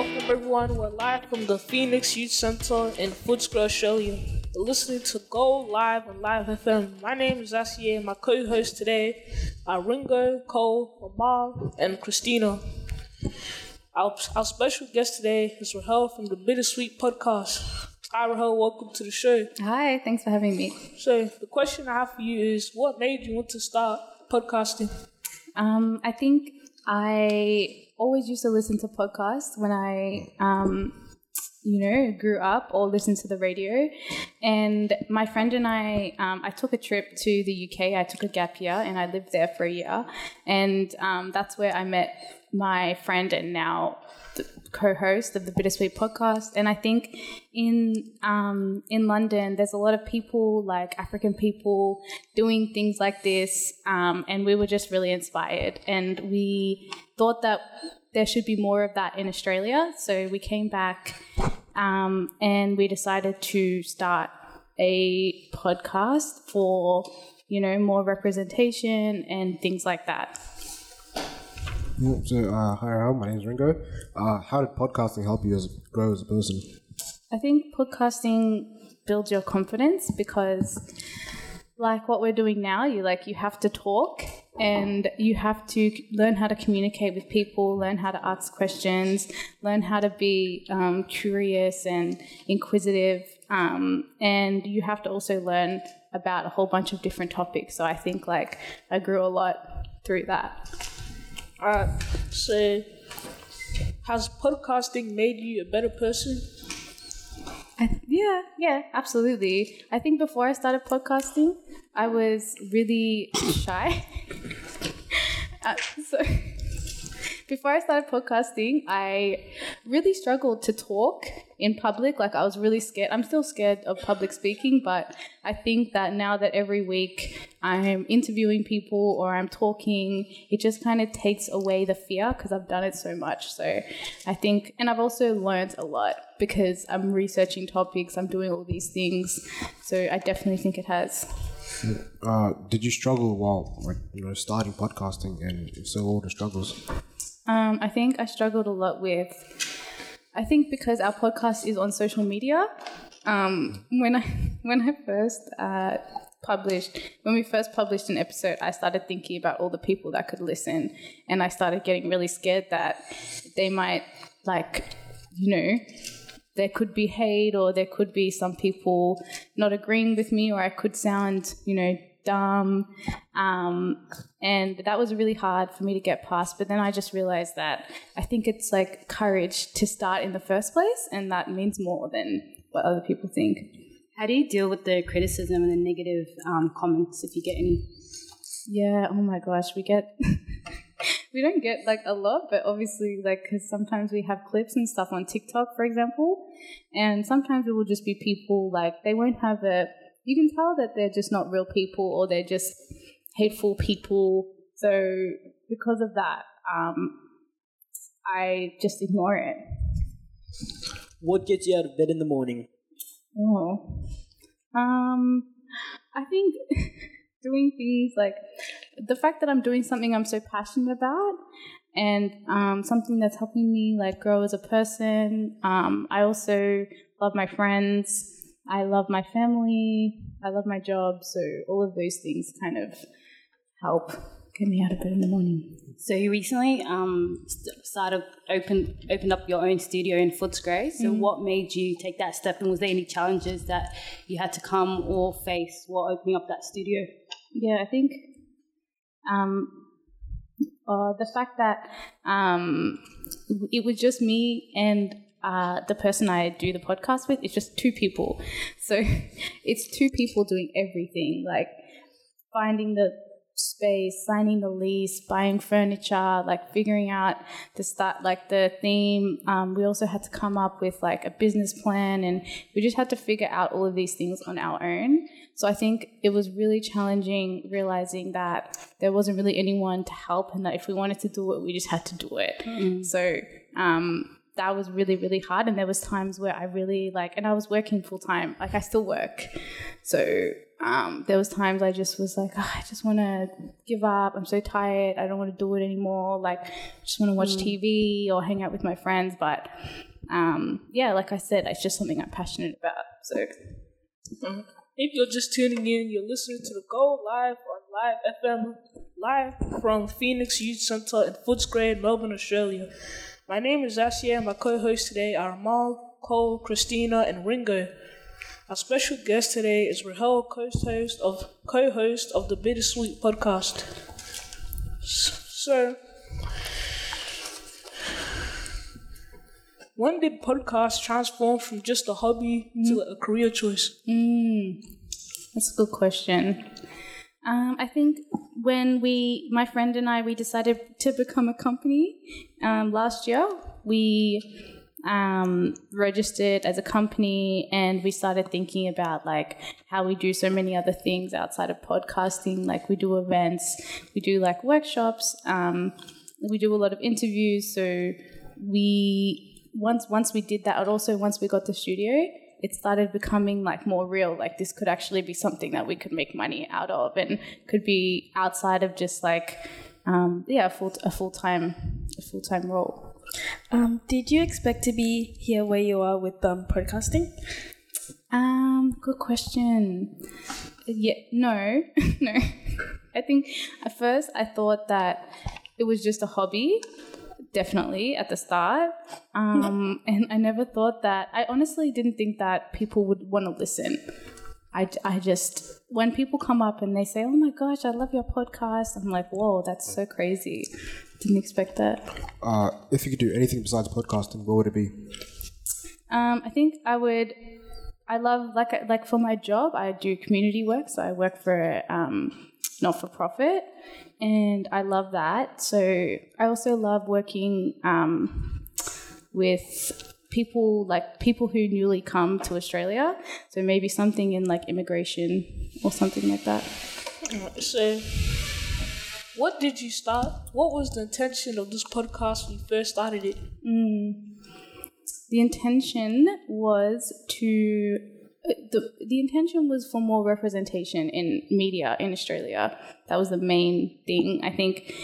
Welcome everyone. We're live from the Phoenix Youth Center in Footscray, Australia. You're listening to Go Live on Live FM. My name is Asiye. My co-hosts today are Ringo, Cole, Amal, and Christina. Our, our special guest today is Rahel from the Bittersweet Podcast. Hi Rahel, welcome to the show. Hi, thanks for having me. So the question I have for you is, what made you want to start podcasting? Um, I think I always used to listen to podcasts when I, um, you know, grew up or listened to the radio. And my friend and I, um, I took a trip to the UK. I took a gap year and I lived there for a year. And um, that's where I met my friend and now co-host of the Bittersweet podcast. And I think in um, in London, there's a lot of people like African people doing things like this, um, and we were just really inspired. And we thought that there should be more of that in Australia. So we came back um, and we decided to start a podcast for you know more representation and things like that. So, uh, hi, Rahel. My name is Ringo. Uh, how did podcasting help you as grow as a person? I think podcasting builds your confidence because, like what we're doing now, you like you have to talk and you have to learn how to communicate with people, learn how to ask questions, learn how to be um, curious and inquisitive, um, and you have to also learn about a whole bunch of different topics. So I think like I grew a lot through that. Alright, so has podcasting made you a better person? I, yeah, yeah, absolutely. I think before I started podcasting, I was really shy. uh, so before I started podcasting, I really struggled to talk in public. Like I was really scared. I'm still scared of public speaking, but I think that now that every week I'm interviewing people or I'm talking, it just kind of takes away the fear because I've done it so much. So I think, and I've also learned a lot because I'm researching topics, I'm doing all these things. So I definitely think it has. Uh, did you struggle while you know starting podcasting, and if so, all the struggles? Um, I think I struggled a lot with. I think because our podcast is on social media. Um, when I when I first uh, published when we first published an episode, I started thinking about all the people that could listen, and I started getting really scared that they might like, you know, there could be hate or there could be some people not agreeing with me, or I could sound, you know, dumb. Um, and that was really hard for me to get past. But then I just realized that I think it's like courage to start in the first place, and that means more than what other people think. How do you deal with the criticism and the negative um, comments if you get any? Yeah, oh my gosh, we get. we don't get like a lot, but obviously, like, because sometimes we have clips and stuff on TikTok, for example, and sometimes it will just be people like they won't have a you can tell that they're just not real people or they're just hateful people. So because of that, um, I just ignore it. What gets you out of bed in the morning? Oh, um, I think doing things like the fact that I'm doing something I'm so passionate about and um, something that's helping me like grow as a person. Um, I also love my friends. I love my family. I love my job. So all of those things kind of help get me out of bed in the morning. So you recently um, started open opened up your own studio in Footscray. So what made you take that step, and was there any challenges that you had to come or face while opening up that studio? Yeah, I think um, uh, the fact that um, it was just me and uh, the person I do the podcast with. is just two people, so it's two people doing everything, like finding the space, signing the lease, buying furniture, like figuring out the start, like the theme. Um, we also had to come up with like a business plan, and we just had to figure out all of these things on our own. So I think it was really challenging realizing that there wasn't really anyone to help, and that if we wanted to do it, we just had to do it. So um, that was really really hard, and there was times where I really like, and I was working full time, like I still work, so um, there was times I just was like, oh, I just want to give up. I'm so tired. I don't want to do it anymore. Like, I just want to watch TV or hang out with my friends. But um, yeah, like I said, it's just something I'm passionate about. So If you're just tuning in, you're listening to the Go Live on Live FM, live from Phoenix Youth Centre in Footscray, Melbourne, Australia. My name is Asia, and my co-hosts today are Mal, Cole, Christina, and Ringo. Our special guest today is Rahel, co-host of co-host of the Bittersweet podcast. So, when did podcast transform from just a hobby to mm. a career choice? Mm. That's a good question. Um, I think when we, my friend and I, we decided to become a company um, last year. We um, registered as a company and we started thinking about like how we do so many other things outside of podcasting. Like we do events, we do like workshops, um, we do a lot of interviews. So we once once we did that, and also once we got the studio, it started becoming like more real. Like this could actually be something that we could make money out of, and could be outside of just like um, yeah, a full a full time a full time role. Um, did you expect to be here where you are with um, podcasting? Um, good question. Yeah, no, no. I think at first I thought that it was just a hobby, definitely at the start. Um, and I never thought that, I honestly didn't think that people would want to listen. I, I just, when people come up and they say, oh my gosh, I love your podcast, I'm like, whoa, that's so crazy. Didn't expect that. Uh, if you could do anything besides podcasting, what would it be? Um, I think I would. I love like like for my job, I do community work. So I work for um, not for profit, and I love that. So I also love working um, with people like people who newly come to Australia. So maybe something in like immigration or something like that. So, what did you start? What was the intention of this podcast when you first started it? the intention was to the the intention was for more representation in media in Australia. That was the main thing. I think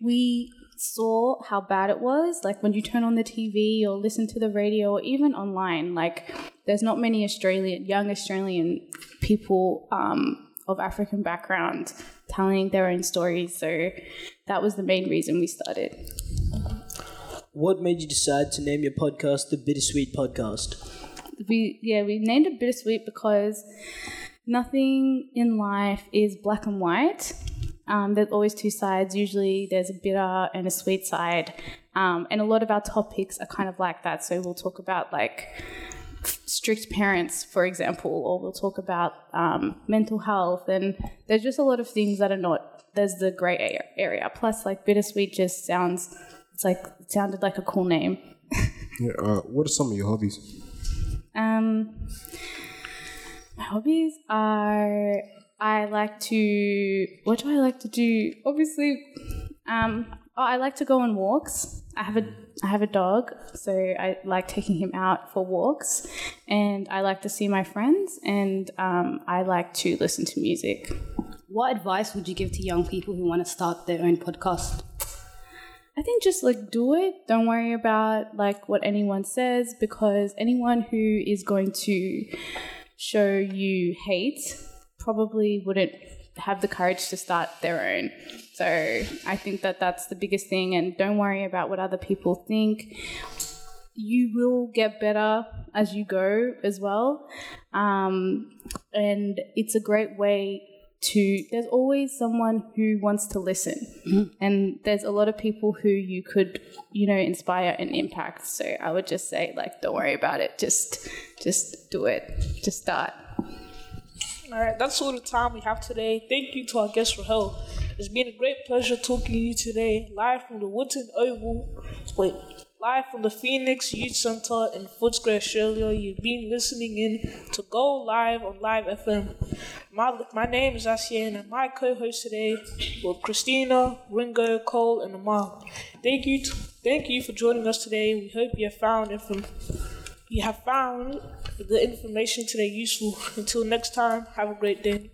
we saw how bad it was. Like when you turn on the TV or listen to the radio or even online, like there's not many Australian young Australian people um, of African background telling their own stories. So that was the main reason we started. What made you decide to name your podcast the Bittersweet Podcast? We yeah we named it bittersweet because nothing in life is black and white. Um, there's always two sides. Usually there's a bitter and a sweet side. Um, and a lot of our topics are kind of like that. So we'll talk about like strict parents for example or we'll talk about um, mental health. And there's just a lot of things that are not there's the gray area. Plus like bittersweet just sounds it's like it sounded like a cool name. Yeah, uh, what are some of your hobbies? Um, my hobbies are I like to. What do I like to do? Obviously, um, oh, I like to go on walks. I have a I have a dog, so I like taking him out for walks, and I like to see my friends, and um, I like to listen to music. What advice would you give to young people who want to start their own podcast? I think just like do it. Don't worry about like what anyone says because anyone who is going to show you hate probably wouldn't have the courage to start their own. So I think that that's the biggest thing and don't worry about what other people think. You will get better as you go as well. Um, and it's a great way to there's always someone who wants to listen. Mm-hmm. And there's a lot of people who you could you know inspire and impact. So i would just say like don't worry about it. Just just do it. Just start. All right, that's all the time we have today. Thank you to our guest Rahel. It's been a great pleasure talking to you today, live from the Whitten Oval. Wait, live from the Phoenix Youth Centre in Footscray, Australia. You've been listening in to Go Live on Live FM. My my name is Asian, and my co-host today were Christina, Ringo, Cole, and Amal. Thank you, thank you for joining us today. We hope you have found you have found the information today useful. Until next time, have a great day.